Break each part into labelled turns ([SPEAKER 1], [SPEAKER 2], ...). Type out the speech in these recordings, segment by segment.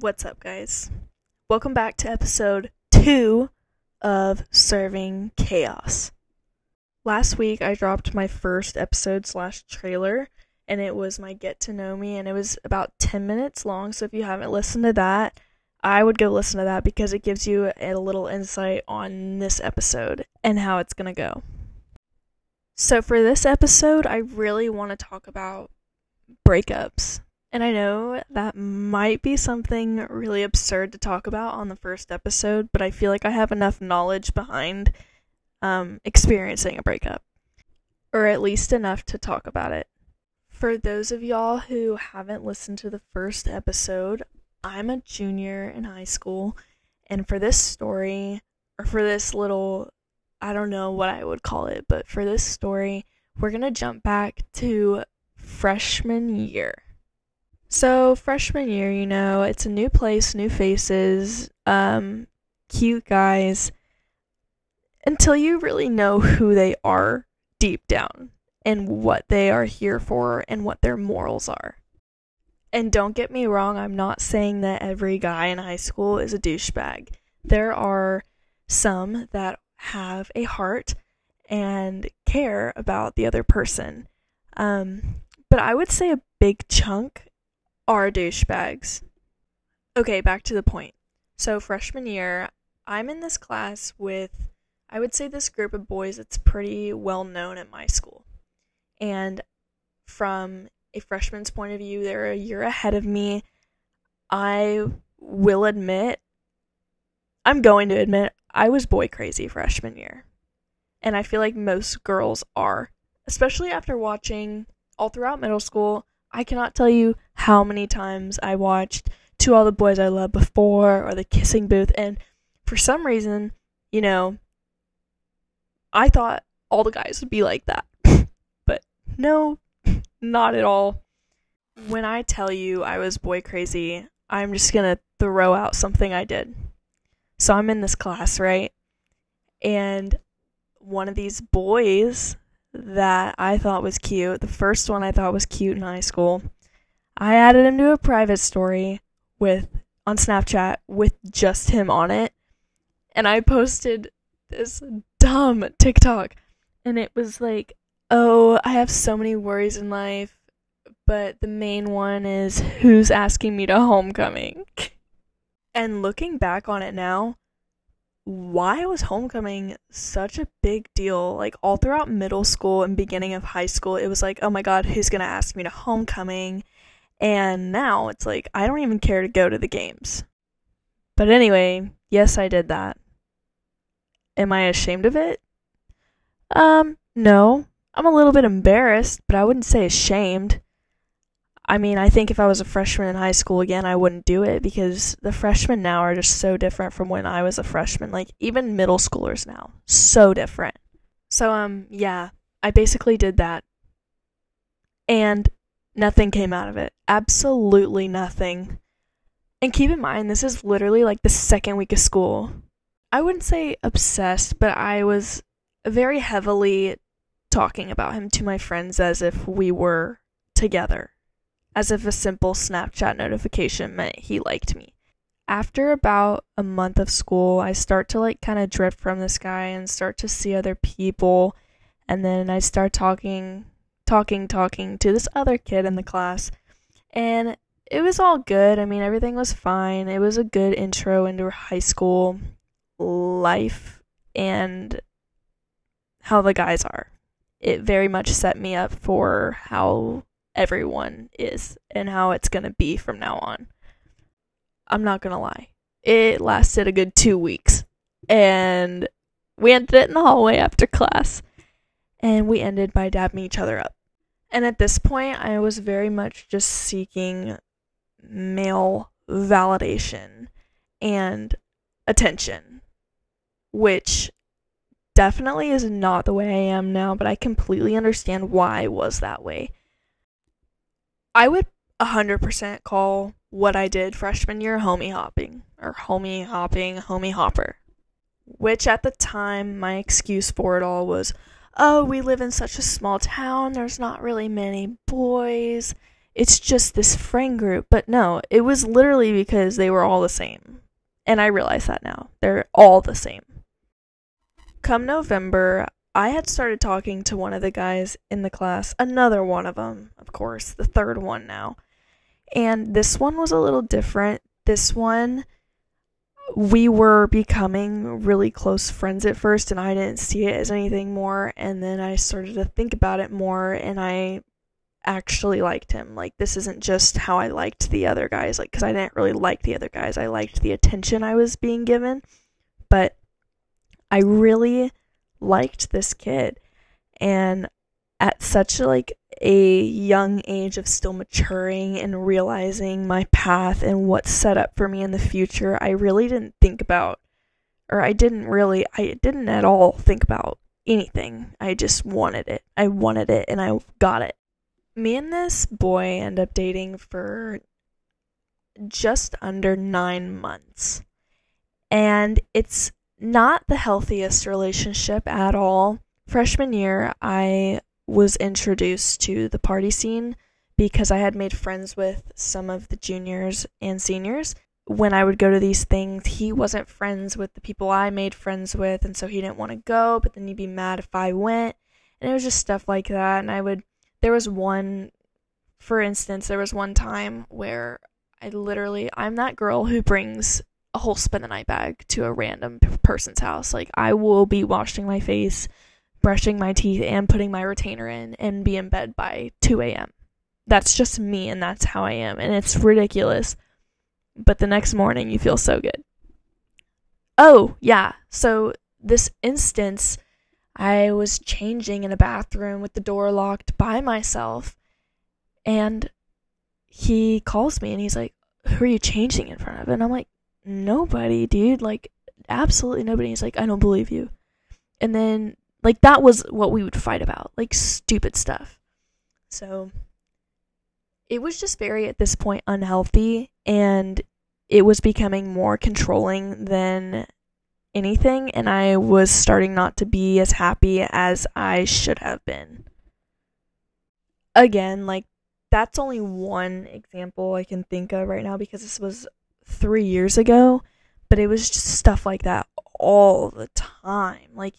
[SPEAKER 1] What's up, guys? Welcome back to episode two of Serving Chaos. Last week, I dropped my first episode slash trailer, and it was my Get to Know Me, and it was about 10 minutes long. So if you haven't listened to that, I would go listen to that because it gives you a little insight on this episode and how it's going to go. So for this episode, I really want to talk about breakups. And I know that might be something really absurd to talk about on the first episode, but I feel like I have enough knowledge behind um, experiencing a breakup, or at least enough to talk about it. For those of y'all who haven't listened to the first episode, I'm a junior in high school, and for this story, or for this little, I don't know what I would call it, but for this story, we're gonna jump back to freshman year. So, freshman year, you know, it's a new place, new faces, um, cute guys, until you really know who they are deep down and what they are here for and what their morals are. And don't get me wrong, I'm not saying that every guy in high school is a douchebag. There are some that have a heart and care about the other person. Um, but I would say a big chunk are douchebags. Okay, back to the point. So, freshman year, I'm in this class with, I would say, this group of boys that's pretty well known at my school. And from a freshman's point of view, they're a year ahead of me. I will admit, I'm going to admit, I was boy crazy freshman year. And I feel like most girls are, especially after watching all throughout middle school. I cannot tell you how many times I watched To All the Boys I Loved Before or The Kissing Booth, and for some reason, you know, I thought all the guys would be like that. but no, not at all. When I tell you I was boy crazy, I'm just gonna throw out something I did. So I'm in this class, right? And one of these boys that I thought was cute, the first one I thought was cute in high school, I added him to a private story with on Snapchat with just him on it. And I posted this dumb TikTok and it was like, "Oh, I have so many worries in life, but the main one is who's asking me to homecoming." and looking back on it now, why was homecoming such a big deal? Like all throughout middle school and beginning of high school, it was like, oh my god, who's gonna ask me to homecoming? And now it's like, I don't even care to go to the games. But anyway, yes, I did that. Am I ashamed of it? Um, no. I'm a little bit embarrassed, but I wouldn't say ashamed. I mean, I think if I was a freshman in high school again, I wouldn't do it because the freshmen now are just so different from when I was a freshman. Like, even middle schoolers now, so different. So, um, yeah, I basically did that. And nothing came out of it. Absolutely nothing. And keep in mind, this is literally like the second week of school. I wouldn't say obsessed, but I was very heavily talking about him to my friends as if we were together, as if a simple Snapchat notification meant he liked me. After about a month of school, I start to like kind of drift from this guy and start to see other people, and then I start talking, talking, talking to this other kid in the class, and it was all good. I mean, everything was fine. It was a good intro into high school life and how the guys are. It very much set me up for how everyone is and how it's going to be from now on. I'm not going to lie. It lasted a good two weeks. And we ended it in the hallway after class. And we ended by dabbing each other up. And at this point, I was very much just seeking male validation and attention, which definitely is not the way I am now, but I completely understand why I was that way. I would 100% call what I did freshman year homie hopping, or homie hopping, homie hopper. Which at the time, my excuse for it all was, oh, we live in such a small town, there's not really many boys. it's just this friend group. But no, it was literally because they were all the same. And I realize that now. They're all the same. Come November, I had started talking to one of the guys in the class, another one of them, of course, the third one now. And this one was a little different. This one, we were becoming really close friends at first, and I didn't see it as anything more. And then I started to think about it more, and I actually liked him. Like, this isn't just how I liked the other guys, like, because I didn't really like the other guys. I liked the attention I was being given, but I really liked this kid. And at such like a young age of still maturing and realizing my path and what's set up for me in the future, I really didn't think about or I didn't really I didn't at all think about anything. I just wanted it. I wanted it and I got it. Me and this boy end up dating for just under 9 months. And it's not the healthiest relationship at all. Freshman year, I was introduced to the party scene because I had made friends with some of the juniors and seniors. When I would go to these things, he wasn't friends with the people I made friends with, and so he didn't want to go, but then he'd be mad if I went. And it was just stuff like that. And I would, there was one, for instance, there was one time where I literally, I'm that girl who brings a whole spend the night bag to a random person's house. Like, I will be washing my face brushing my teeth and putting my retainer in and be in bed by 2 a.m. That's just me and that's how I am. And it's ridiculous. But the next morning, you feel so good. Oh, yeah. So, this instance, I was changing in a bathroom with the door locked by myself. And he calls me and he's like, Who are you changing in front of? And I'm like, Nobody, dude. Like, absolutely nobody. He's like, I don't believe you. And then like that was what we would fight about, like stupid stuff. So it was just very at this point unhealthy and it was becoming more controlling than anything and I was starting not to be as happy as I should have been. Again, like that's only one example I can think of right now because this was 3 years ago, but it was just stuff like that all the time. Like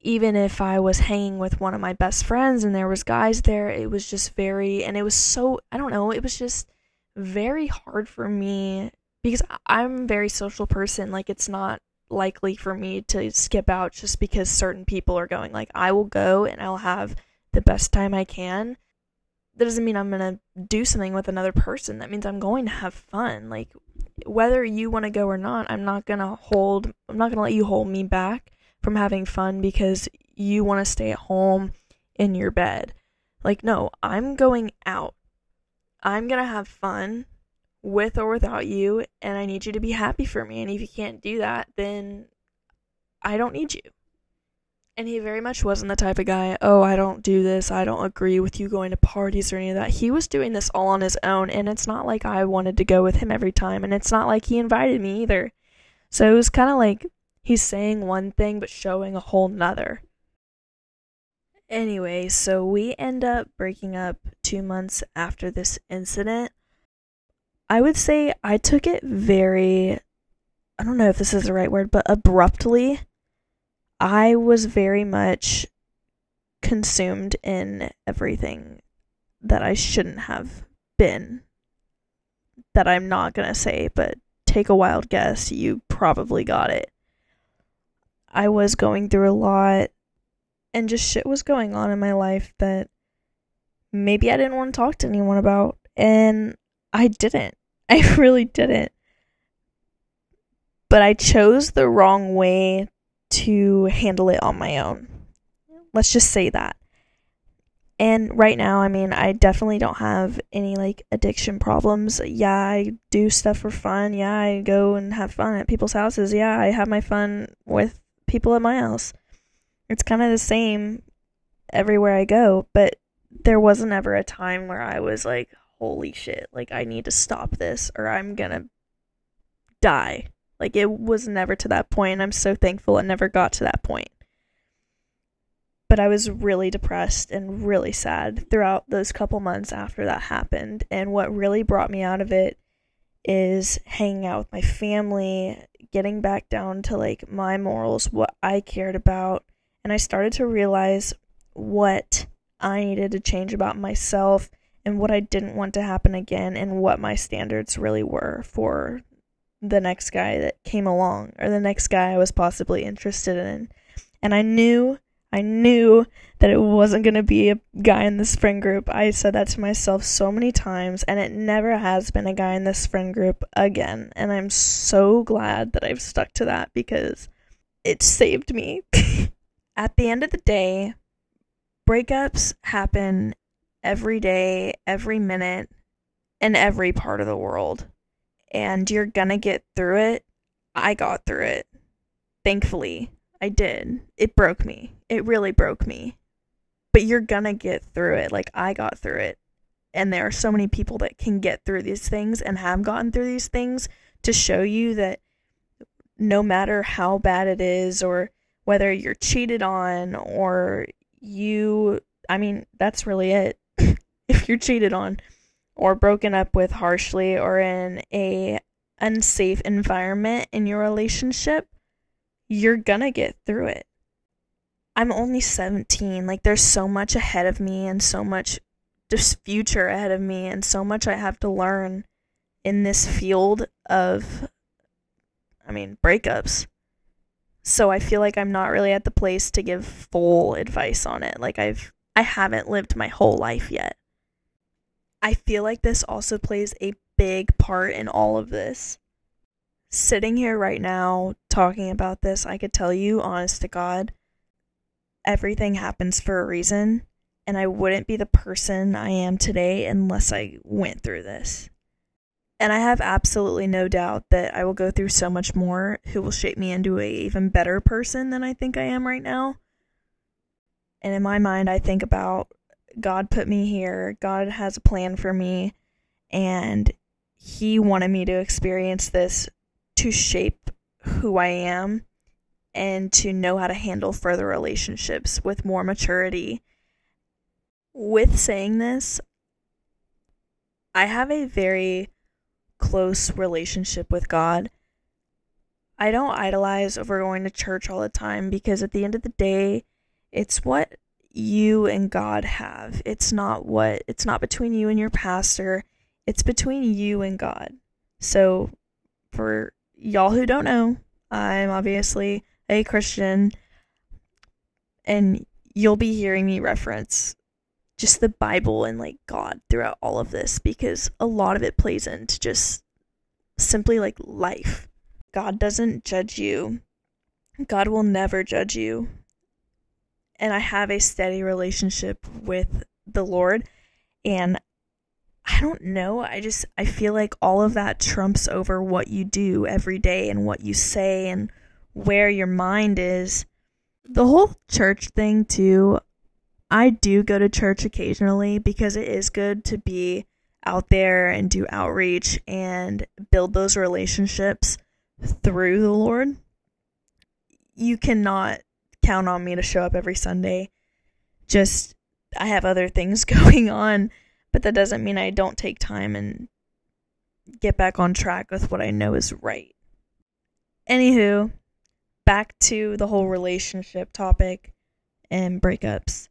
[SPEAKER 1] even if I was hanging with one of my best friends and there was guys there, it was just very and it was so I don't know, it was just very hard for me because I'm a very social person. Like it's not likely for me to skip out just because certain people are going. Like I will go and I'll have the best time I can. That doesn't mean I'm going to do something with another person. That means I'm going to have fun. Like whether you want to go or not, I'm not going to hold I'm not going to let you hold me back from having fun because you want to stay at home in your bed. Like, no, I'm going out. I'm going to have fun with or without you, and I need you to be happy for me. And if you can't do that, then I don't need you. And he very much wasn't the type of guy, oh, I don't do this. I don't agree with you going to parties or any of that. He was doing this all on his own, and it's not like I wanted to go with him every time, and it's not like he invited me either. So it was kind of like he's saying one thing but showing a whole nother. Anyway, so we end up breaking up two months after this incident. I would say I took it very, I don't know if this is the right word, but abruptly. I was very much consumed in everything that I shouldn't have been. That I'm not going to say, but take a wild guess. You probably got it. I was going through a lot and just shit was going on in my life that maybe I didn't want to talk to anyone about. And I didn't. I really didn't. But I chose the wrong way to handle it on my own. Let's just say that. And right now, I mean, I definitely don't have any like addiction problems. Yeah, I do stuff for fun. Yeah, I go and have fun at people's houses. Yeah, I have my fun with people at my house. It's kind of the same everywhere I go, but there wasn't ever a time where I was like, holy shit, like I need to stop this or I'm gonna die. Like it was never to that point, and I'm so thankful it never got to that point. but I was really depressed and really sad throughout those couple months after that happened. And what really brought me out of it is hanging out with my family, getting back down to like my morals, what I cared about. And I started to realize what I needed to change about myself and what I didn't want to happen again and what my standards really were for the next guy that came along or the next guy I was possibly interested in. And I knew I knew that it wasn't going to be a guy in this friend group. I said that to myself so many times, and it never has been a guy in this friend group again. And I'm so glad that I've stuck to that because it saved me. At the end of the day, breakups happen every day, every minute, in every part of the world. And you're gonna get through it. I got through it. Thankfully, I did. It broke me it really broke me. But you're gonna get through it. Like I got through it. And there are so many people that can get through these things and have gotten through these things to show you that no matter how bad it is or whether you're cheated on or you I mean, that's really it. if you're cheated on or broken up with harshly or in a unsafe environment in your relationship, you're gonna get through it. I'm only 17. Like, there's so much ahead of me and so much just future ahead of me and so much I have to learn in this field of, I mean, breakups. So I feel like I'm not really at the place to give full advice on it. Like, I've, I haven't lived my whole life yet. I feel like this also plays a big part in all of this. Sitting here right now talking about this, I could tell you, honest to God, everything happens for a reason, and I wouldn't be the person I am today unless I went through this. And I have absolutely no doubt that I will go through so much more who will shape me into a even better person than I think I am right now. And in my mind, I think about God put me here, God has a plan for me, and He wanted me to experience this to shape who I am and to know how to handle further relationships with more maturity. With saying this, I have a very close relationship with God. I don't idolize over going to church all the time because at the end of the day, it's what you and God have. It's not what it's not between you and your pastor. It's between you and God. So for y'all who don't know, I'm obviously a Christian, and you'll be hearing me reference just the Bible and like God throughout all of this because a lot of it plays into just simply like life. God doesn't judge you. God will never judge you. And I have a steady relationship with the Lord and I don't know. I just I feel like all of that trumps over what you do every day and what you say and where your mind is. The whole church thing, too, I do go to church occasionally because it is good to be out there and do outreach and build those relationships through the Lord. You cannot count on me to show up every Sunday. Just, I have other things going on, but that doesn't mean I don't take time and get back on track with what I know is right. Anywho, back to the whole relationship topic and breakups.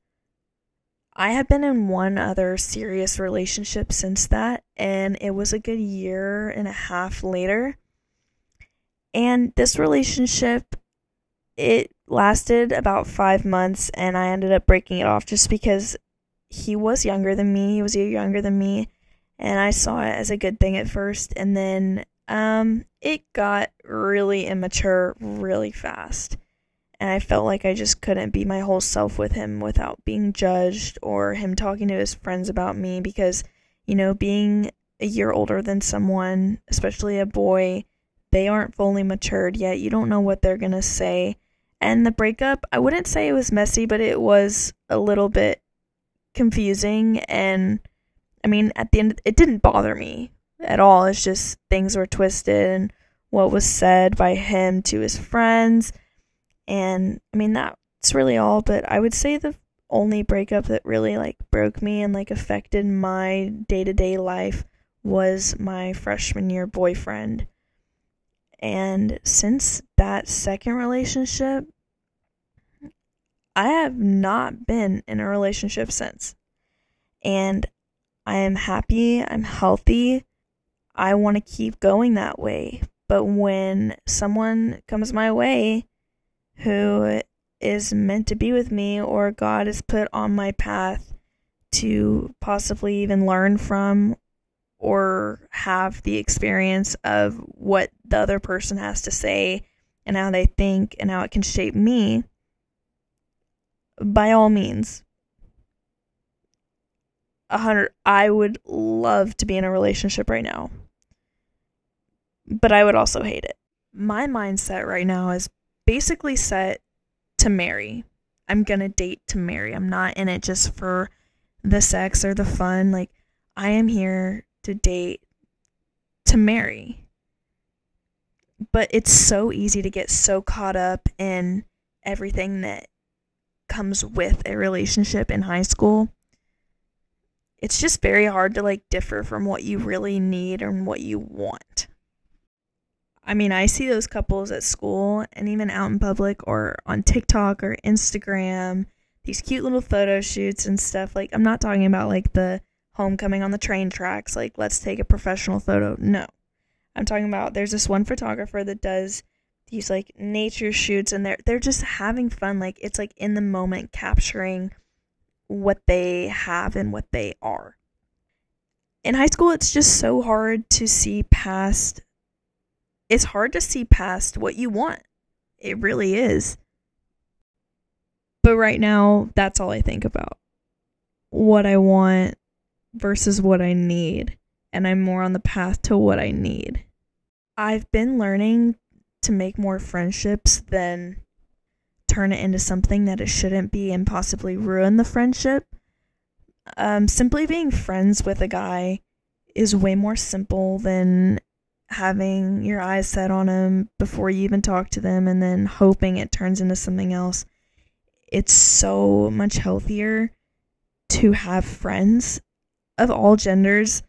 [SPEAKER 1] I have been in one other serious relationship since that, and it was a good year and a half later. And this relationship, it lasted about five months, and I ended up breaking it off just because he was younger than me. He was a year younger than me, and I saw it as a good thing at first. And then um, it got really immature really fast. And I felt like I just couldn't be my whole self with him without being judged or him talking to his friends about me because, you know, being a year older than someone, especially a boy, they aren't fully matured yet. You don't know what they're going to say. And the breakup, I wouldn't say it was messy, but it was a little bit confusing. And I mean, at the end, it didn't bother me at all. It's just things were twisted and what was said by him to his friends. And I mean, that's really all, but I would say the only breakup that really like broke me and like affected my day-to-day life was my freshman year boyfriend. And since that second relationship, I have not been in a relationship since. And I am happy, I'm healthy. I want to keep going that way. But when someone comes my way who is meant to be with me or God has put on my path to possibly even learn from or have the experience of what the other person has to say and how they think and how it can shape me, by all means, a hundred. I would love to be in a relationship right now, but I would also hate it. My mindset right now is basically set to marry. I'm gonna date to marry. I'm not in it just for the sex or the fun. Like, I am here to date to marry. But it's so easy to get so caught up in everything that comes with a relationship in high school. It's just very hard to like differ from what you really need and what you want. I mean, I see those couples at school and even out in public or on TikTok or Instagram, these cute little photo shoots and stuff. Like, I'm not talking about like the homecoming on the train tracks, like, let's take a professional photo. No. I'm talking about there's this one photographer that does these like nature shoots and they're they're just having fun like it's like in the moment capturing what they have and what they are. In high school it's just so hard to see past it's hard to see past what you want. It really is. But right now, that's all I think about. What I want versus what I need. And I'm more on the path to what I need. I've been learning to make more friendships than turn it into something that it shouldn't be and possibly ruin the friendship. Um, simply being friends with a guy is way more simple than having your eyes set on them before you even talk to them and then hoping it turns into something else. It's so much healthier to have friends of all genders.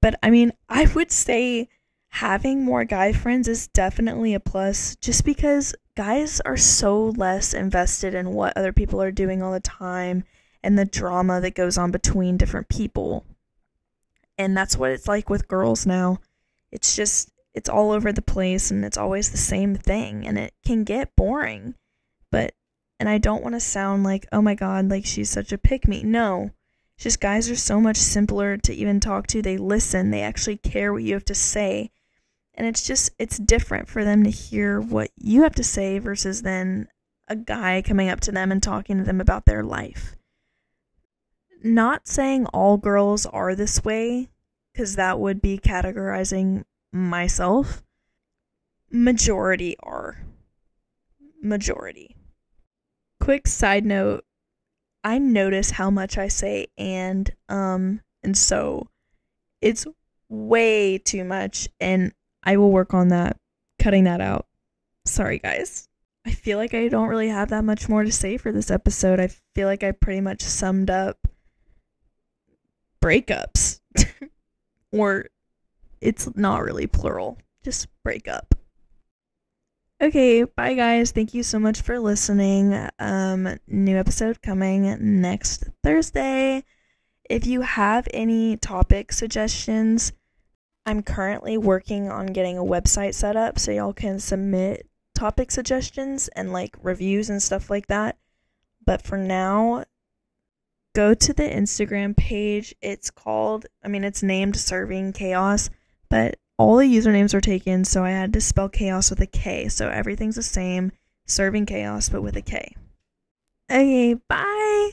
[SPEAKER 1] But I mean, I would say having more guy friends is definitely a plus just because guys are so less invested in what other people are doing all the time and the drama that goes on between different people. And that's what it's like with girls now it's just it's all over the place and it's always the same thing and it can get boring. But and I don't want to sound like, "Oh my god, like she's such a pick me." No. Just guys are so much simpler to even talk to. They listen, they actually care what you have to say. And it's just it's different for them to hear what you have to say versus then a guy coming up to them and talking to them about their life. Not saying all girls are this way, because that would be categorizing myself. Majority are. Majority. Quick side note I notice how much I say and, um, and so it's way too much, and I will work on that, cutting that out. Sorry, guys. I feel like I don't really have that much more to say for this episode. I feel like I pretty much summed up breakups. or it's not really plural, just break up. Okay, bye guys. Thank you so much for listening. Um new episode coming next Thursday. If you have any topic suggestions, I'm currently working on getting a website set up so y'all can submit topic suggestions and like reviews and stuff like that. But for now, go to the Instagram page. It's called, I mean, it's named Serving Chaos, but all the usernames are taken, so I had to spell chaos with a K. So everything's the same, Serving Chaos, but with a K. Okay, bye.